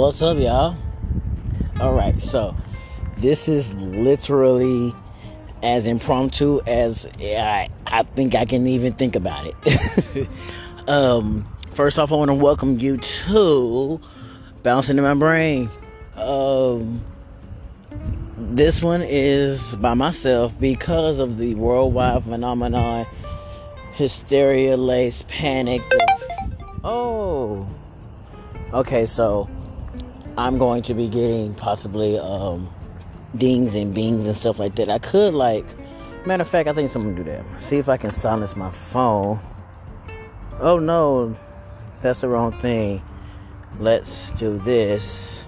What's up, y'all? All right, so this is literally as impromptu as I, I think I can even think about it. um, first off, I want to welcome you to Bouncing in My Brain. Um, this one is by myself because of the worldwide phenomenon hysteria laced panic of, oh okay so i'm going to be getting possibly um dings and bings and stuff like that. I could like matter of fact i think someone do that. See if i can silence my phone. Oh no. That's the wrong thing. Let's do this.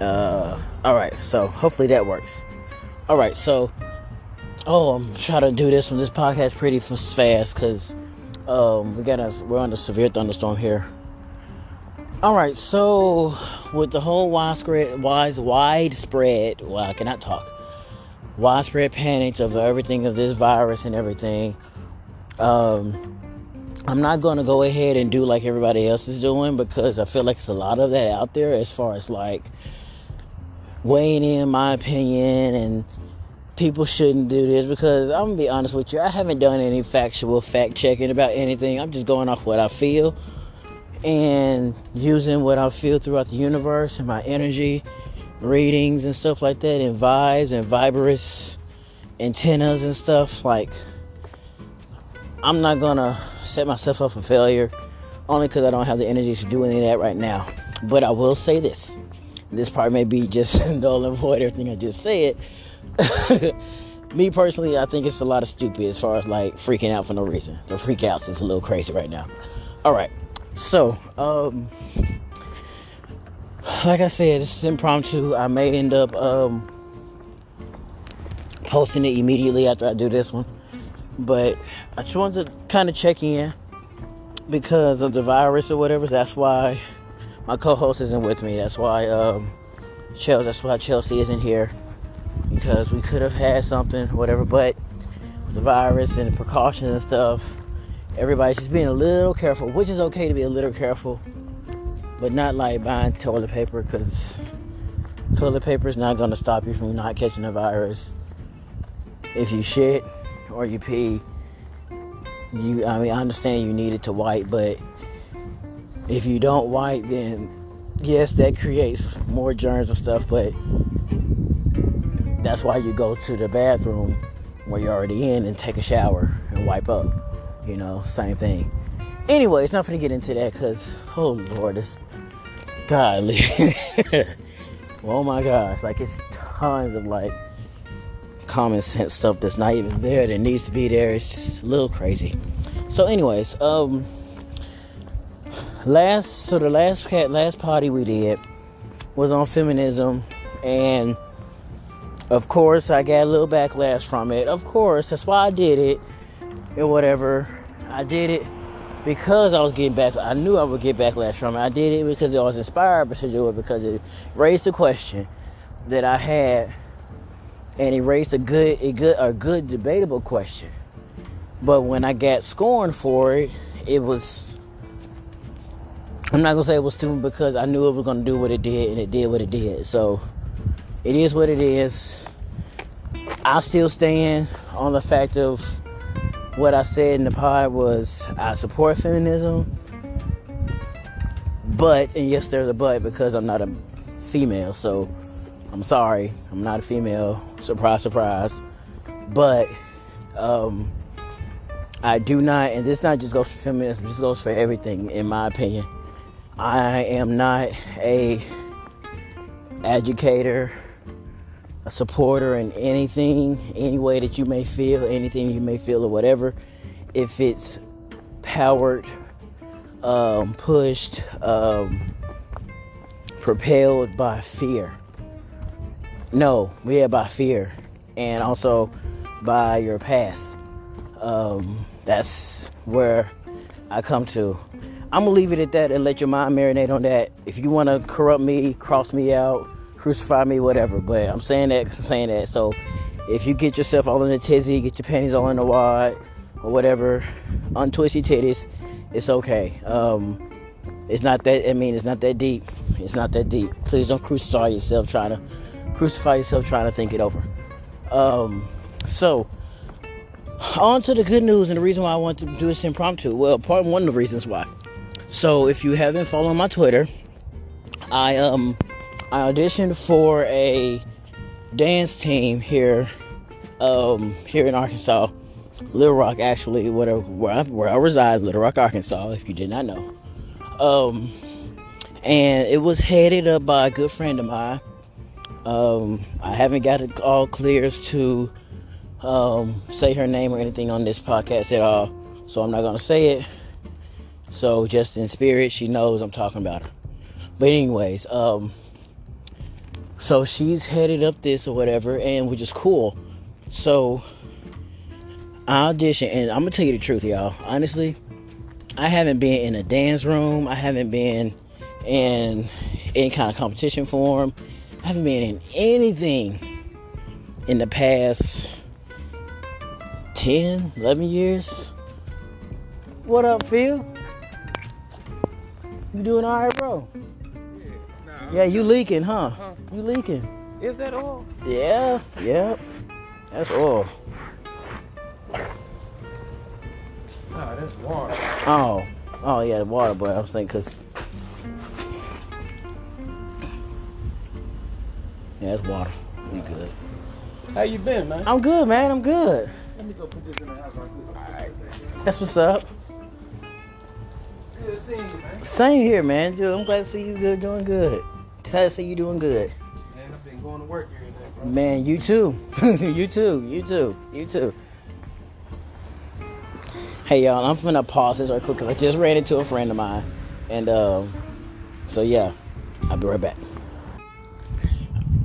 Uh all right. So hopefully that works. All right. So oh i'm trying to do this one this podcast pretty fast because um we got a we're on a severe thunderstorm here all right so with the whole widespread wise widespread well i cannot talk widespread panic of everything of this virus and everything um i'm not to go ahead and do like everybody else is doing because i feel like it's a lot of that out there as far as like weighing in my opinion and people shouldn't do this because I'm gonna be honest with you, I haven't done any factual fact checking about anything. I'm just going off what I feel and using what I feel throughout the universe and my energy readings and stuff like that and vibes and vibrous antennas and stuff like I'm not gonna set myself up for failure only because I don't have the energy to do any of that right now. But I will say this this part may be just null and void everything I just said. Me personally, I think it's a lot of stupid as far as like freaking out for no reason. The freak outs is a little crazy right now. All right, so um, like I said, this is impromptu. I may end up um posting it immediately after I do this one, but I just wanted to kind of check in because of the virus or whatever. That's why my co-host isn't with me. That's why um, Chelsea. That's why Chelsea isn't here because we could have had something, whatever. But the virus and the precautions and stuff, everybody's just being a little careful, which is okay to be a little careful, but not like buying toilet paper because toilet paper is not going to stop you from not catching the virus. If you shit or you pee, you I mean I understand you need it to wipe, but if you don't wipe, then yes, that creates more germs and stuff, but that's why you go to the bathroom where you're already in and take a shower and wipe up. You know, same thing. Anyway, it's not to get into that because, oh Lord, it's godly. oh my gosh, like it's tons of like common sense stuff that's not even there that needs to be there. It's just a little crazy. So, anyways, um, last so the last cat last party we did was on feminism and of course i got a little backlash from it of course that's why i did it and whatever i did it because i was getting back i knew i would get backlash from it i did it because i was inspired to do it because it raised a question that i had and it raised a good a good a good debatable question but when i got scorned for it it was I'm not gonna say it was stupid because I knew it was gonna do what it did and it did what it did. So it is what it is. I still stand on the fact of what I said in the pod was I support feminism. But and yes there's a but because I'm not a female, so I'm sorry, I'm not a female. Surprise, surprise. But um I do not and this not just goes for feminism, this goes for everything in my opinion I am not a educator, a supporter in anything, any way that you may feel, anything you may feel or whatever. If it's powered, um, pushed, um, propelled by fear. No, yeah, by fear, and also by your past. Um, that's where I come to. I'm gonna leave it at that and let your mind marinate on that. If you want to corrupt me, cross me out, crucify me, whatever. But I'm saying that because I'm saying that. So if you get yourself all in a tizzy, get your panties all in a wad or whatever, untwist your titties, it's okay. Um, It's not that. I mean, it's not that deep. It's not that deep. Please don't crucify yourself trying to crucify yourself trying to think it over. Um, so on to the good news and the reason why I want to do this impromptu. Well, part one of the reasons why. So if you haven't followed my Twitter, I um I auditioned for a dance team here um here in Arkansas, Little Rock actually, whatever where I, where I reside, Little Rock, Arkansas. If you did not know, um, and it was headed up by a good friend of mine. Um, I haven't got it all clears to um, say her name or anything on this podcast at all, so I'm not gonna say it. So just in spirit, she knows I'm talking about her. But anyways, um, so she's headed up this or whatever, and which is cool. So I audition, and I'm gonna tell you the truth, y'all. Honestly, I haven't been in a dance room. I haven't been in any kind of competition form. I haven't been in anything in the past 10, 11 years. What up, Phil? You doing all right, bro? Yeah, you leaking, huh? Huh? You leaking? Is that all? Yeah, yeah. That's all. Nah, that's water. Oh, oh yeah, water boy. I was thinking, cause yeah, it's water. We good. How you been, man? I'm good, man. I'm good. Let me go put this in the house right quick. Alright. That's what's up. Good seeing you, man. Same here, man. Dude, I'm glad to see you good, doing good. See you doing good. Man, I've been going to work here today, bro. Man, you too. you too. You too. You too. Hey y'all, I'm finna pause this right quick because I just ran into a friend of mine, and um, so yeah, I'll be right back.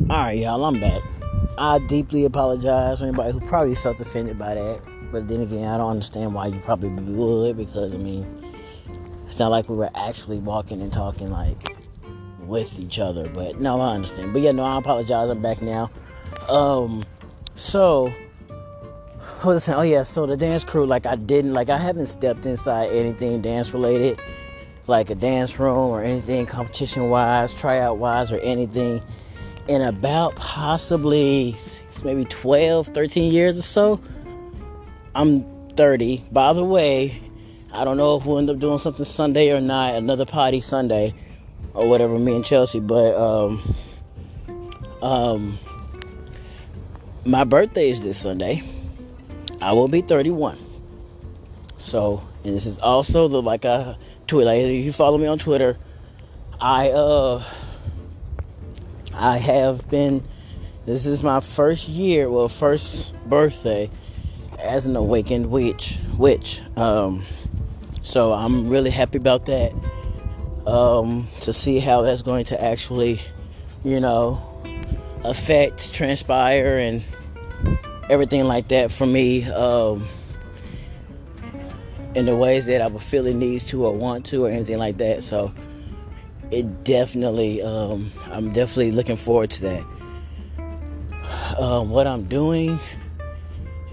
All right, y'all, I'm back. I deeply apologize for anybody who probably felt offended by that, but then again, I don't understand why you probably would because I mean, it's not like we were actually walking and talking like with each other. But no, I understand. But yeah, no, I apologize. I'm back now. Um, so Oh yeah, so the dance crew, like I didn't, like I haven't stepped inside anything dance related, like a dance room or anything competition wise, tryout wise, or anything in about possibly maybe 12, 13 years or so. I'm 30. By the way, I don't know if we'll end up doing something Sunday or not, another party Sunday or whatever, me and Chelsea, but um, um, my birthday is this Sunday. I will be 31. So, and this is also the like a tweet. Like, if you follow me on Twitter, I uh, I have been. This is my first year, well, first birthday as an awakened witch. Witch. Um, so I'm really happy about that. Um, to see how that's going to actually, you know, affect, transpire, and everything like that for me. Um, in the ways that I would feel it needs to or want to or anything like that. So it definitely, um, I'm definitely looking forward to that. Um, what I'm doing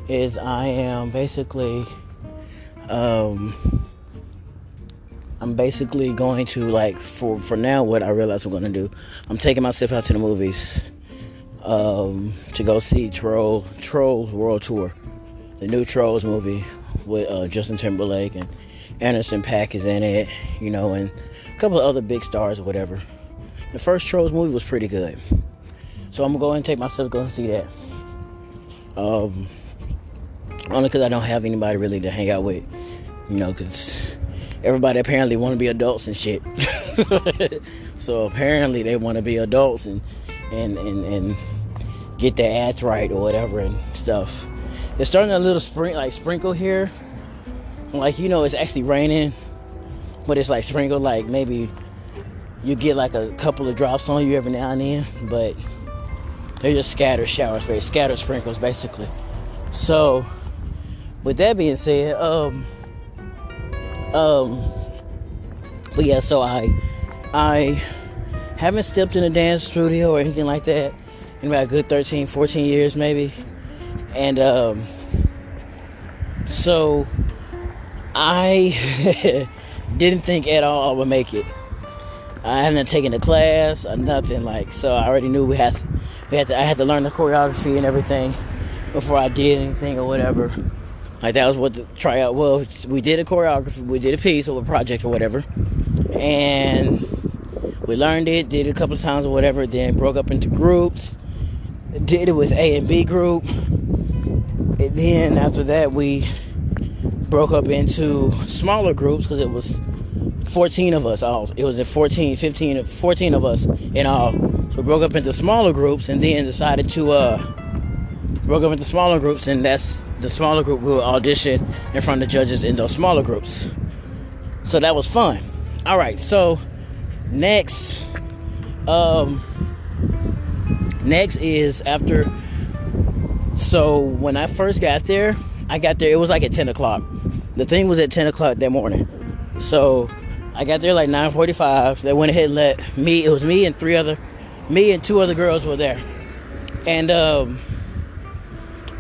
is I am basically, um, I'm basically going to like for for now. What I realize I'm going to do, I'm taking myself out to the movies um, to go see Troll Trolls World Tour, the new Trolls movie with uh, Justin Timberlake and Anderson Paak is in it, you know, and a couple of other big stars or whatever. The first Trolls movie was pretty good, so I'm gonna go and take myself to go and see that. Um, only because I don't have anybody really to hang out with, you know, because everybody apparently want to be adults and shit. so apparently they want to be adults and and and and get their ads right or whatever and stuff. It's starting a little spring like sprinkle here. Like you know it's actually raining, but it's like sprinkle like maybe you get like a couple of drops on you every now and then, but they're just scattered showers, basically scattered sprinkles basically. So with that being said, um um but yeah, so I I haven't stepped in a dance studio or anything like that in about a good 13, 14 years maybe. And um, so I didn't think at all I would make it. I haven't taken a class or nothing like. So I already knew we had we had to I had to learn the choreography and everything before I did anything or whatever. Like that was what the tryout was. We did a choreography, we did a piece or a project or whatever, and we learned it, did it a couple of times or whatever. Then broke up into groups. Did it with A and B group. And then after that, we broke up into smaller groups because it was 14 of us all. It was a 14, 15, 14 of us in all. So we broke up into smaller groups and then decided to uh broke up into smaller groups and that's the smaller group will audition in front of judges in those smaller groups. So that was fun. All right, so next um next is after so when I first got there, I got there it was like at 10 o'clock. The thing was at 10 o'clock that morning. So I got there like 9:45. They went ahead and let me. It was me and three other, me and two other girls were there, and um,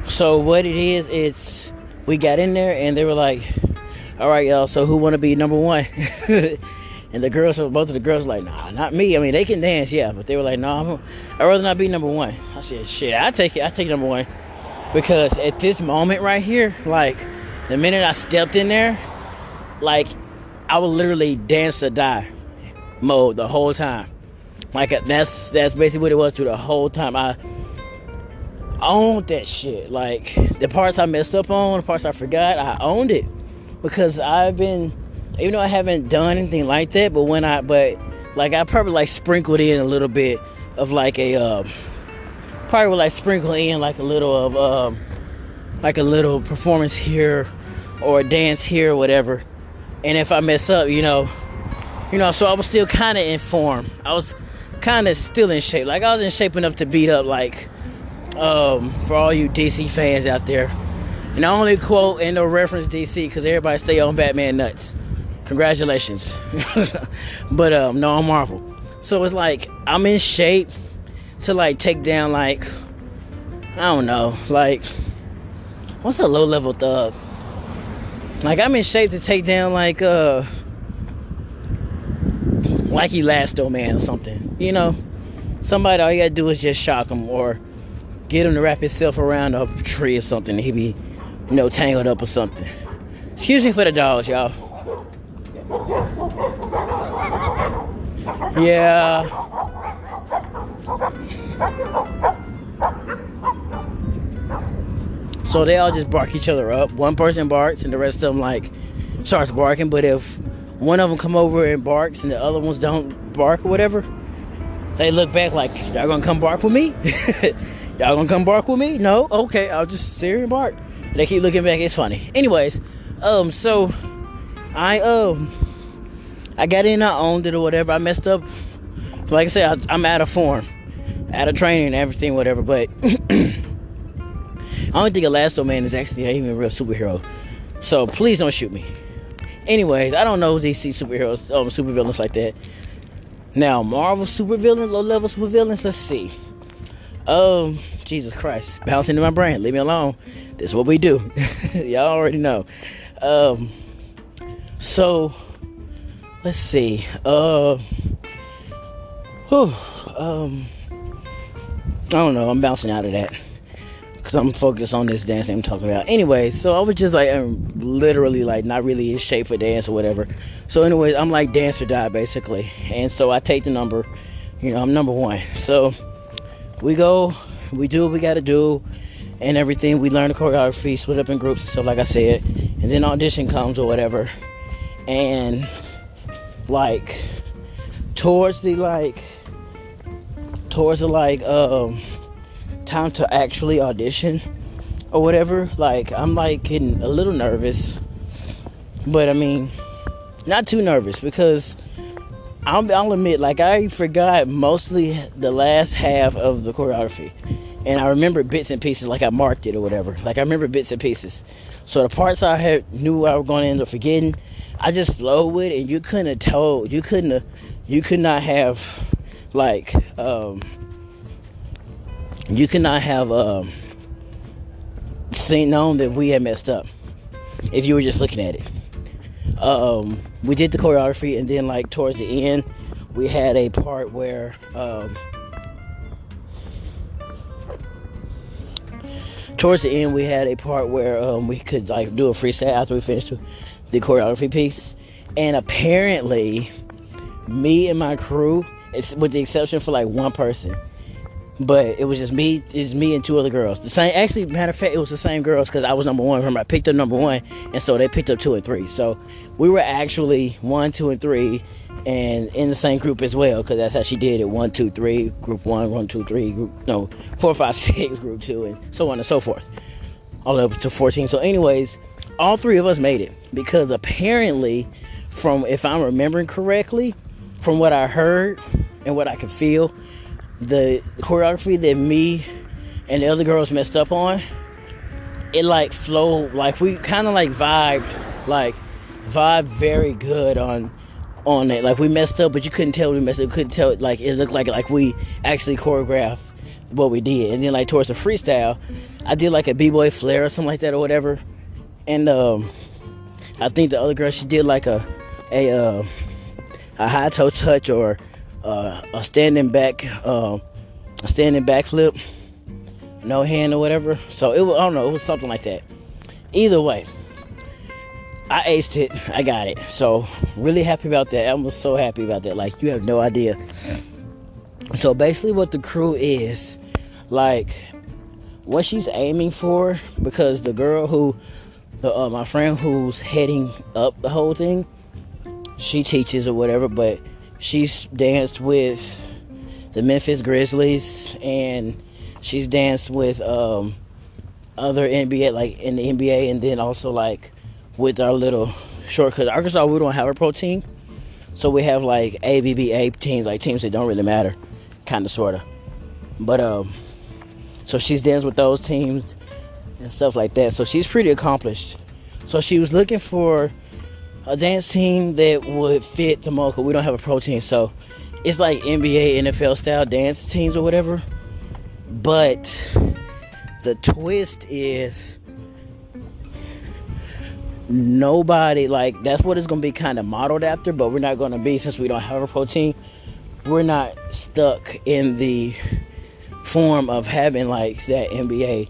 so what it is, it's we got in there and they were like, "All right, y'all. So who want to be number one?" and the girls, both of the girls, were like, "Nah, not me. I mean, they can dance, yeah, but they were like, "No, nah, I'd rather not be number one." I said, "Shit, I take it. I take number one." Because at this moment right here, like the minute I stepped in there, like I was literally dance or die mode the whole time. Like that's that's basically what it was through the whole time. I owned that shit. Like the parts I messed up on, the parts I forgot, I owned it because I've been, even though I haven't done anything like that, but when I, but like I probably like sprinkled in a little bit of like a, uh, probably would like sprinkle in like a little of, um, like a little performance here or a dance here or whatever. And if I mess up, you know, you know, so I was still kind of in form. I was kind of still in shape. Like I was in shape enough to beat up like um, for all you DC fans out there. And I only quote and no reference DC because everybody stay on Batman nuts. Congratulations. but um, no, I'm Marvel. So it's like I'm in shape to like take down like I don't know, like what's a low level thug? Like I'm in shape to take down like uh like Elasto Man or something. You know, somebody all you gotta do is just shock him or get him to wrap himself around a tree or something. He be, you know, tangled up or something. Excuse me for the dogs, y'all. Yeah. So they all just bark each other up. One person barks and the rest of them like starts barking. But if one of them come over and barks and the other ones don't bark or whatever, they look back like y'all gonna come bark with me. y'all gonna come bark with me? No, okay, I'll just sit here and bark. They keep looking back. It's funny. Anyways, um, so I um I got in, I owned it or whatever. I messed up. Like I said, I, I'm out of form, out of training everything, whatever. But I don't think Elasto Man is actually even a real superhero. So please don't shoot me. Anyways, I don't know DC superheroes, um, supervillains like that. Now, Marvel supervillains, low level supervillains, let's see. Um, Jesus Christ. Bounce into my brain. Leave me alone. This is what we do. Y'all already know. Um, so, let's see. Uh, whew, um, I don't know. I'm bouncing out of that because I'm focused on this dance I'm talking about. Anyway, so I was just like, I'm literally like not really in shape for dance or whatever. So, anyways, I'm like dance or die basically, and so I take the number. You know, I'm number one. So we go, we do what we got to do, and everything. We learn the choreography, split up in groups and stuff, like I said, and then audition comes or whatever, and like towards the like towards the like um time to actually audition or whatever like i'm like getting a little nervous. But i mean not too nervous because I'll, I'll admit like i forgot mostly the last half of the choreography. And i remember bits and pieces like i marked it or whatever. Like i remember bits and pieces. So the parts i had knew i was going to end up forgetting i just flowed with it. And you couldn't have told you couldn't have you could not have like um you could not have um seen known that we had messed up if you were just looking at it. Um we did the choreography and then like towards the end we had a part where um, towards the end we had a part where um, we could like do a freestyle after we finished the choreography piece. And apparently me and my crew it's with the exception for like one person but it was just me it's me and two other girls. The same actually matter of fact it was the same girls because i was number one. Remember i picked up number one and so they picked up two and three. So we were actually one two and three and in the same group as well because that's how she did it. One two three group one one two three group no four five six group two and so on and so forth. All the way up to 14 so anyways all three of us made it because apparently from if i'm remembering correctly from what i heard and what i could feel the choreography that me and the other girls messed up on it like flowed like we kind of like vibed like vibe very good on on it. Like we messed up, but you couldn't tell we messed up. Couldn't tell like it looked like like we actually choreographed what we did. And then like towards the freestyle, I did like a b boy flare or something like that or whatever. And um, I think the other girl she did like a a uh, a high toe touch or uh, a standing back uh, a standing back flip, no hand or whatever. So it was I don't know it was something like that. Either way, I aced it. I got it. So really happy about that. I was so happy about that. Like you have no idea. So basically, what the crew is, like, what she's aiming for, because the girl who, the, uh, my friend who's heading up the whole thing, she teaches or whatever, but she's danced with the Memphis Grizzlies and she's danced with um, other NBA, like in the NBA, and then also like with our little shortcut. Arkansas, we don't have a pro team, so we have like ABA teams, like teams that don't really matter, kind of, sorta. But um, so she's danced with those teams and stuff like that. So she's pretty accomplished. So she was looking for a dance team that would fit the. Cause we don't have a pro team, so it's like NBA, NFL style dance teams or whatever. But the twist is nobody like that's what it's gonna be kind of modeled after, but we're not gonna be since we don't have a protein. We're not stuck in the form of having like that NBA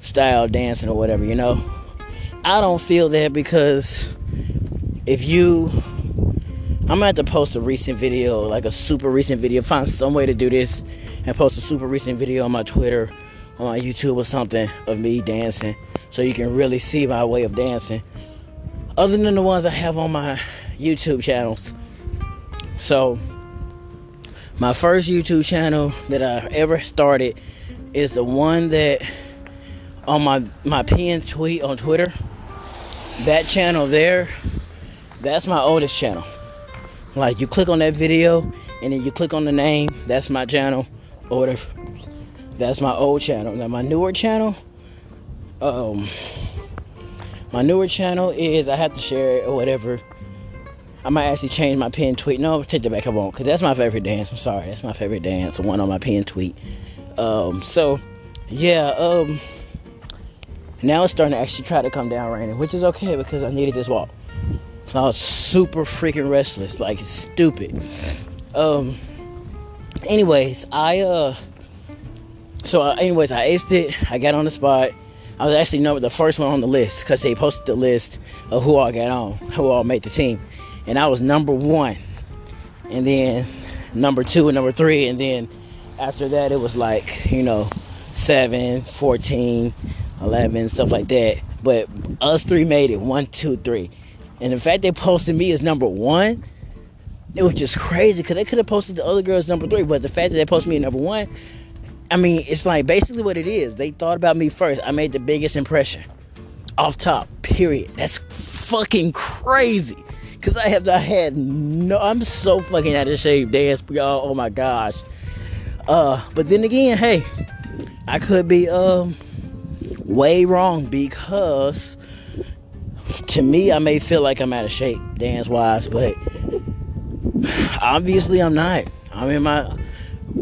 style dancing or whatever, you know. I don't feel that because if you I'm gonna have to post a recent video, like a super recent video, find some way to do this and post a super recent video on my Twitter, on my YouTube or something of me dancing so you can really see my way of dancing other than the ones I have on my YouTube channels. So, my first YouTube channel that I ever started is the one that on my my pinned tweet on Twitter. That channel there, that's my oldest channel. Like you click on that video and then you click on the name, that's my channel or whatever. That's my old channel. Now my newer channel, um, my newer channel is I have to share it or whatever. I might actually change my pin tweet. No, take that back. I won't, cause that's my favorite dance. I'm sorry, that's my favorite dance. The one on my pin tweet. Um, so yeah, um, now it's starting to actually try to come down raining, which is okay because I needed this walk. I was super freaking restless, like stupid. Um, anyways, I uh, so uh, anyways, I aced it. I got on the spot. I was actually number the first one on the list because they posted the list of who all got on, who all made the team, and I was number one, and then number two and number three, and then after that it was like you know 7 14 11 stuff like that but us three made it one two three and the fact they posted me as number one it was just crazy because they could have posted the other girls number three but the fact that they posted me at number one I mean, it's like basically what it is. They thought about me first. I made the biggest impression. Off top, period. That's fucking crazy. Cause I have I had no I'm so fucking out of shape, dance, y'all. Oh my gosh. Uh, but then again, hey, I could be um way wrong because to me I may feel like I'm out of shape dance wise, but obviously I'm not. I'm in my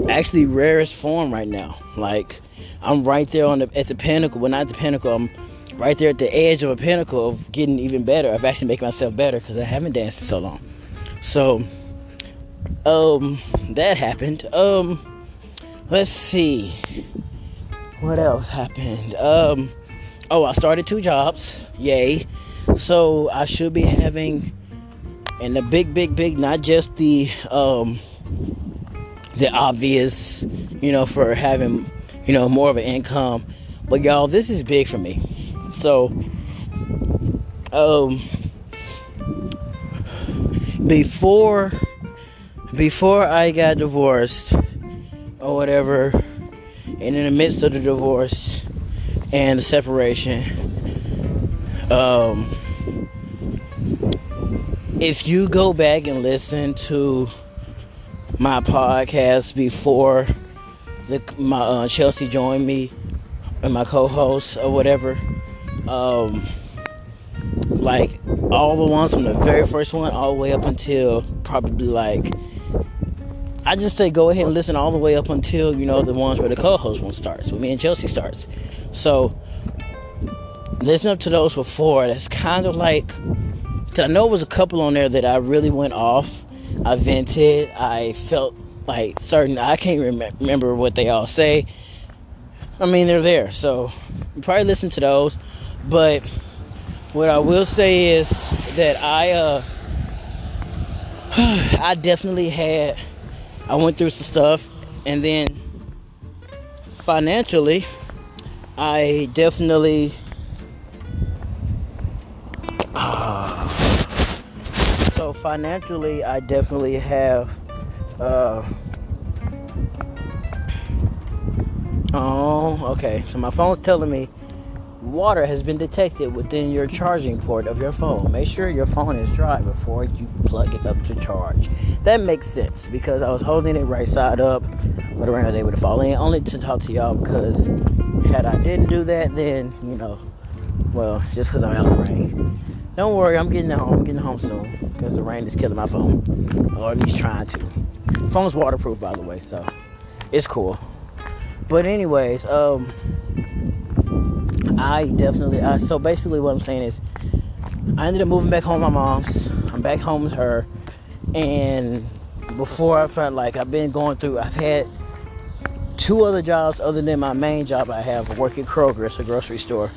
actually rarest form right now. Like I'm right there on the at the pinnacle. Well, not the pinnacle. I'm right there at the edge of a pinnacle of getting even better. Of actually making myself better because I haven't danced in so long. So, um, that happened. Um, let's see. What else happened? Um, oh, I started two jobs. Yay. So I should be having, and the big, big, big, not just the, um, the obvious, you know, for having, you know, more of an income. But y'all, this is big for me. So, um, before before I got divorced or whatever, and in the midst of the divorce and the separation, um, if you go back and listen to my podcast before the my uh, Chelsea joined me and my co-host or whatever, um, like all the ones from the very first one all the way up until probably like I just say go ahead and listen all the way up until you know the ones where the co-host one starts, with me and Chelsea starts. So listen up to those before. That's kind of like cause I know it was a couple on there that I really went off. I vented. I felt like certain. I can't rem- remember what they all say. I mean, they're there, so you probably listen to those. But what I will say is that I uh I definitely had I went through some stuff and then financially I definitely financially I definitely have uh Oh, okay. So my phone's telling me water has been detected within your charging port of your phone. Make sure your phone is dry before you plug it up to charge. That makes sense because I was holding it right side up, but around able to fall in. Only to talk to y'all because had I didn't do that, then you know, well, just because I'm out the rain. Don't worry, I'm getting home. I'm getting home soon because the rain is killing my phone, or at least trying to. Phone's waterproof, by the way, so it's cool. But anyways, um I definitely. Uh, so basically, what I'm saying is, I ended up moving back home my mom's. I'm back home with her, and before I felt like I've been going through, I've had two other jobs other than my main job I have. I work at Kroger, it's a grocery store,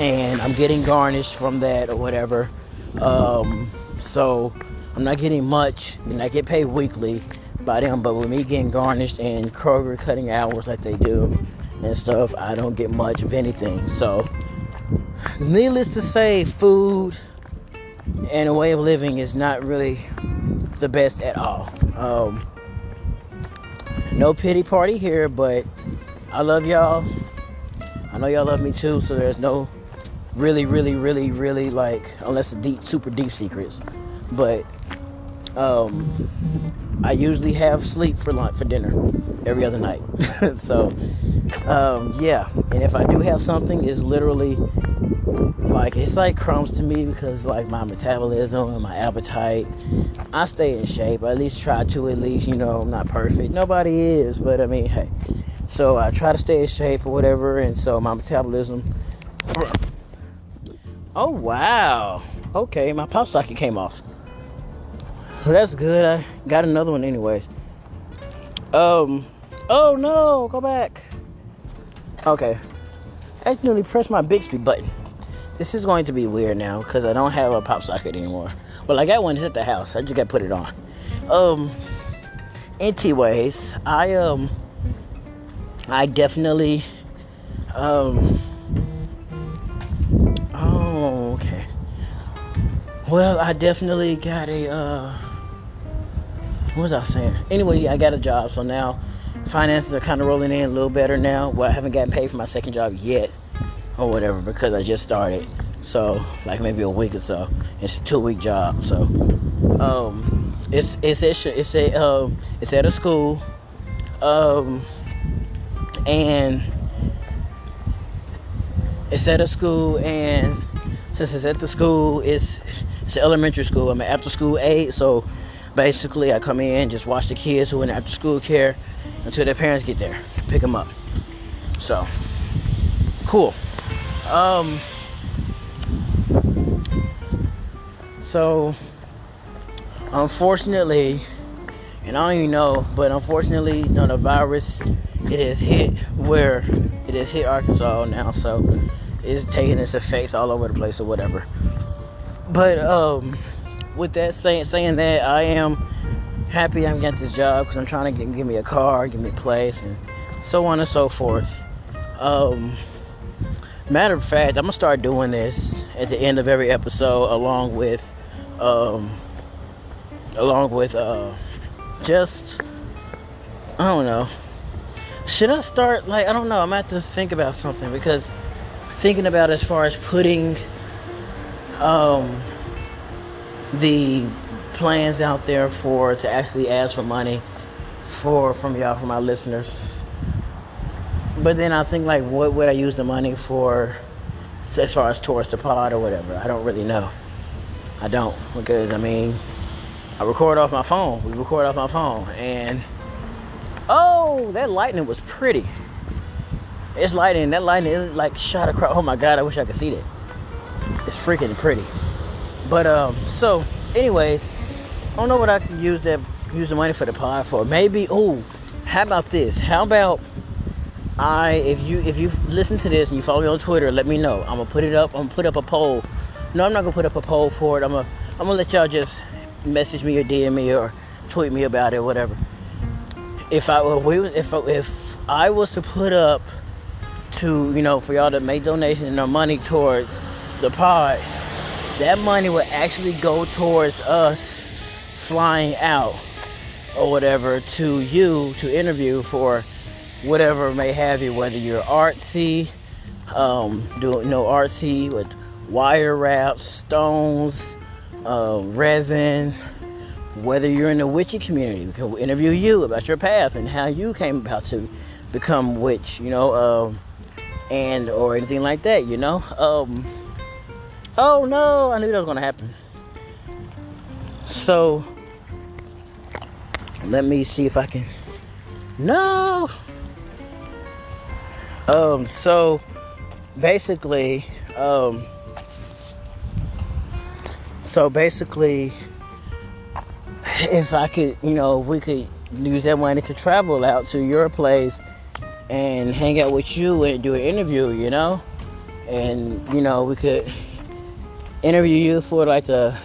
and I'm getting garnished from that or whatever. Um, so I'm not getting much, and I get paid weekly by them. But with me getting garnished and Kroger cutting hours like they do and stuff, I don't get much of anything. So, needless to say, food and a way of living is not really the best at all. Um, no pity party here, but I love y'all. I know y'all love me too, so there's no really, really, really, really like, unless the deep, super deep secrets. But um, I usually have sleep for lunch for dinner every other night. so um, yeah, and if I do have something, it's literally like it's like crumbs to me because like my metabolism and my appetite. I stay in shape. I at least try to. At least you know I'm not perfect. Nobody is, but I mean, hey. So I try to stay in shape or whatever, and so my metabolism. Oh wow! Okay, my pop socket came off. That's good. I got another one anyways. Um. Oh no! Go back. Okay. I accidentally pressed my Bixby button. This is going to be weird now because I don't have a pop socket anymore. Well, I got one. At the house. I just got to put it on. Um. Anyways, I um. I definitely um. Well, I definitely got a uh what was I saying? Anyway, I got a job, so now finances are kind of rolling in a little better now. Well, I haven't gotten paid for my second job yet, or whatever, because I just started. So, like maybe a week or so. It's a two week job, so um, it's it's it's it's a um, it's at a school, um, and it's at a school, and since it's at the school, it's it's elementary school. I'm an after school aide, so basically I come in, and just watch the kids who are in after school care until their parents get there, pick them up. So cool. Um. So unfortunately, and I don't even know, but unfortunately, you know, the virus it has hit where it has hit Arkansas now, so it's taking its effects all over the place or whatever. But um, with that saying saying that, I am happy I'm getting this job because I'm trying to get, give me a car, give me a place, and so on and so forth. Um, matter of fact, I'm gonna start doing this at the end of every episode, along with, um, along with, uh, just I don't know. Should I start like I don't know? I'm gonna have to think about something because thinking about as far as putting um the plans out there for to actually ask for money for from y'all for my listeners but then I think like, what would I use the money for, as far as towards the pod or whatever? I don't really know. I don't because I mean, I record off my phone. We record off my phone, and oh, that lightning was pretty. It's lightning. That lightning is like shot across. Oh my god, I wish I could see that. It's freaking pretty. But um, so anyways, I don't know what I can use that use the money for the pod for. Maybe oh, how about this? How about I if you if you listen to this and you follow me on Twitter, let me know. I'm gonna put it up. I'm gonna put up a poll. No, I'm not gonna put up a poll for it. I'm gonna I'm gonna let y'all just message me or DM me or tweet me about it, whatever. If I would if if I was to put up to you know for y'all to make donations or money towards the pod, that money would actually go towards us flying out or whatever to you to interview for whatever may have you, whether you're artsy, um, doing you know artsy with wire wraps, stones, uh, resin, whether you're in the witchy community, we can interview you about your path and how you came about to become witch, you know, um, and or anything like that, you know. Um, oh no, I knew that was gonna happen. So let me see if I can. No. Um, so basically, um, so basically, if I could, you know, we could use that money to travel out to your place and hang out with you and do an interview, you know, and you know, we could interview you for like the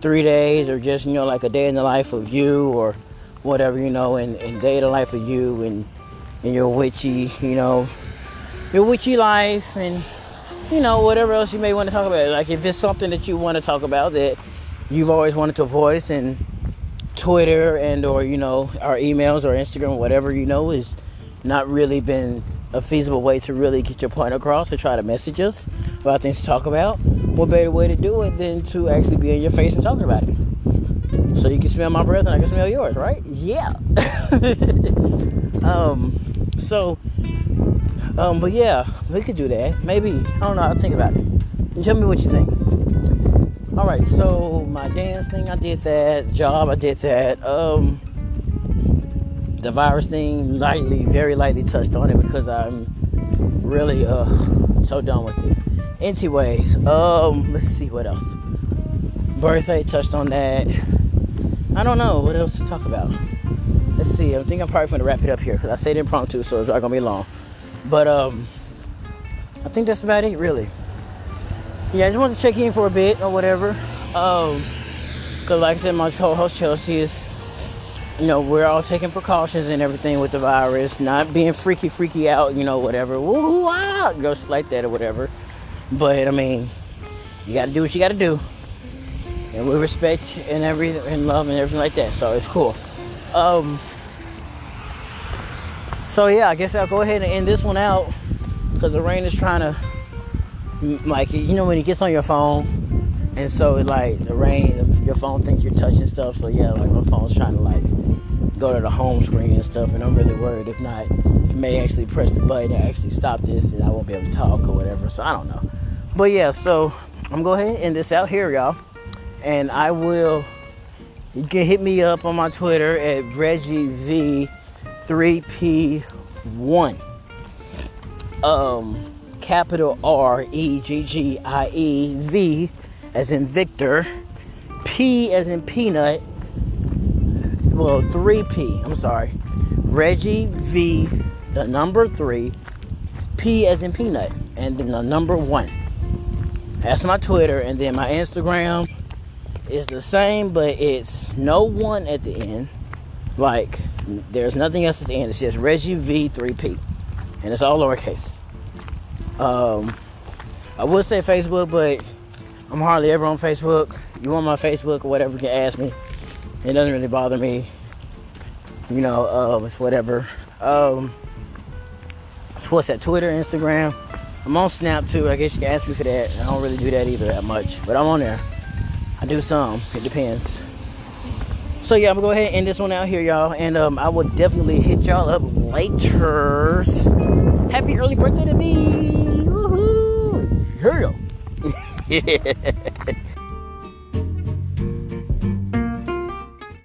three days or just you know like a day in the life of you or whatever you know and, and day in the life of you and and your witchy, you know, your witchy life and you know whatever else you may want to talk about. Like if it's something that you want to talk about that you've always wanted to voice and Twitter and or you know our emails or Instagram, whatever you know is not really been a feasible way to really get your point across to try to message us about things to talk about. What better way to do it than to actually be in your face and talking about it? So you can smell my breath and I can smell yours, right? Yeah. um, so, um, but yeah, we could do that. Maybe I don't know. I'll think about it. tell me what you think. All right. So my dance thing, I did that. Job, I did that. Um, the virus thing, lightly, very lightly touched on it because I'm really uh so done with it. Anyways, um, let's see what else. Birthday touched on that. I don't know what else to talk about let's see. I think I'm probably going to wrap it up here because I said impromptu, so it's not to be long. But um, I think that's about it, really. Yeah, I just wanted to check in for a bit or whatever. Um, because like I said, my co-host Chelsea is, you know, we're all taking precautions and everything with the virus, not being freaky, freaky out, you know, whatever. Woo out, just like that or whatever. But I mean, you got to do what you got to do, and we respect and every and love and everything like that. So it's cool. Um, so yeah, I guess I'll go ahead and end this one out because the rain is trying to, like, you know, when it gets on your phone, and so like the rain, your phone thinks you're touching stuff. So yeah, like my phone's trying to like go to the home screen and stuff, and I'm really worried if not, it may actually press the button to actually stop this, and I won't be able to talk or whatever. So I don't know. But yeah, so I'm going to go ahead and end this out here, y'all, and I will you can hit me up on my Twitter at ReggieV3P1. Um, capital R E G G I E V as in Victor, P as in peanut. Well, 3P. I'm sorry. Reggie V, the number 3. P as in peanut. And then the number 1. That's my Twitter. And then my Instagram is the same, but it's no 1 at the end. Like, there's nothing else at the end. It's just Reggie V3P. And it's all lowercase. Um, I would say Facebook, but I'm hardly ever on Facebook. You want my Facebook or whatever, you can ask me. It doesn't really bother me. You know, um, it's whatever. Um, what's that? Twitter, Instagram. I'm on Snap too. I guess you can ask me for that. I don't really do that either that much, but I'm on there. I do some. It depends. So yeah, I'm gonna go ahead and end this one out here, y'all, and um, I will definitely hit y'all up later. Happy early birthday to me! Woohoo! Here we go. Yeah.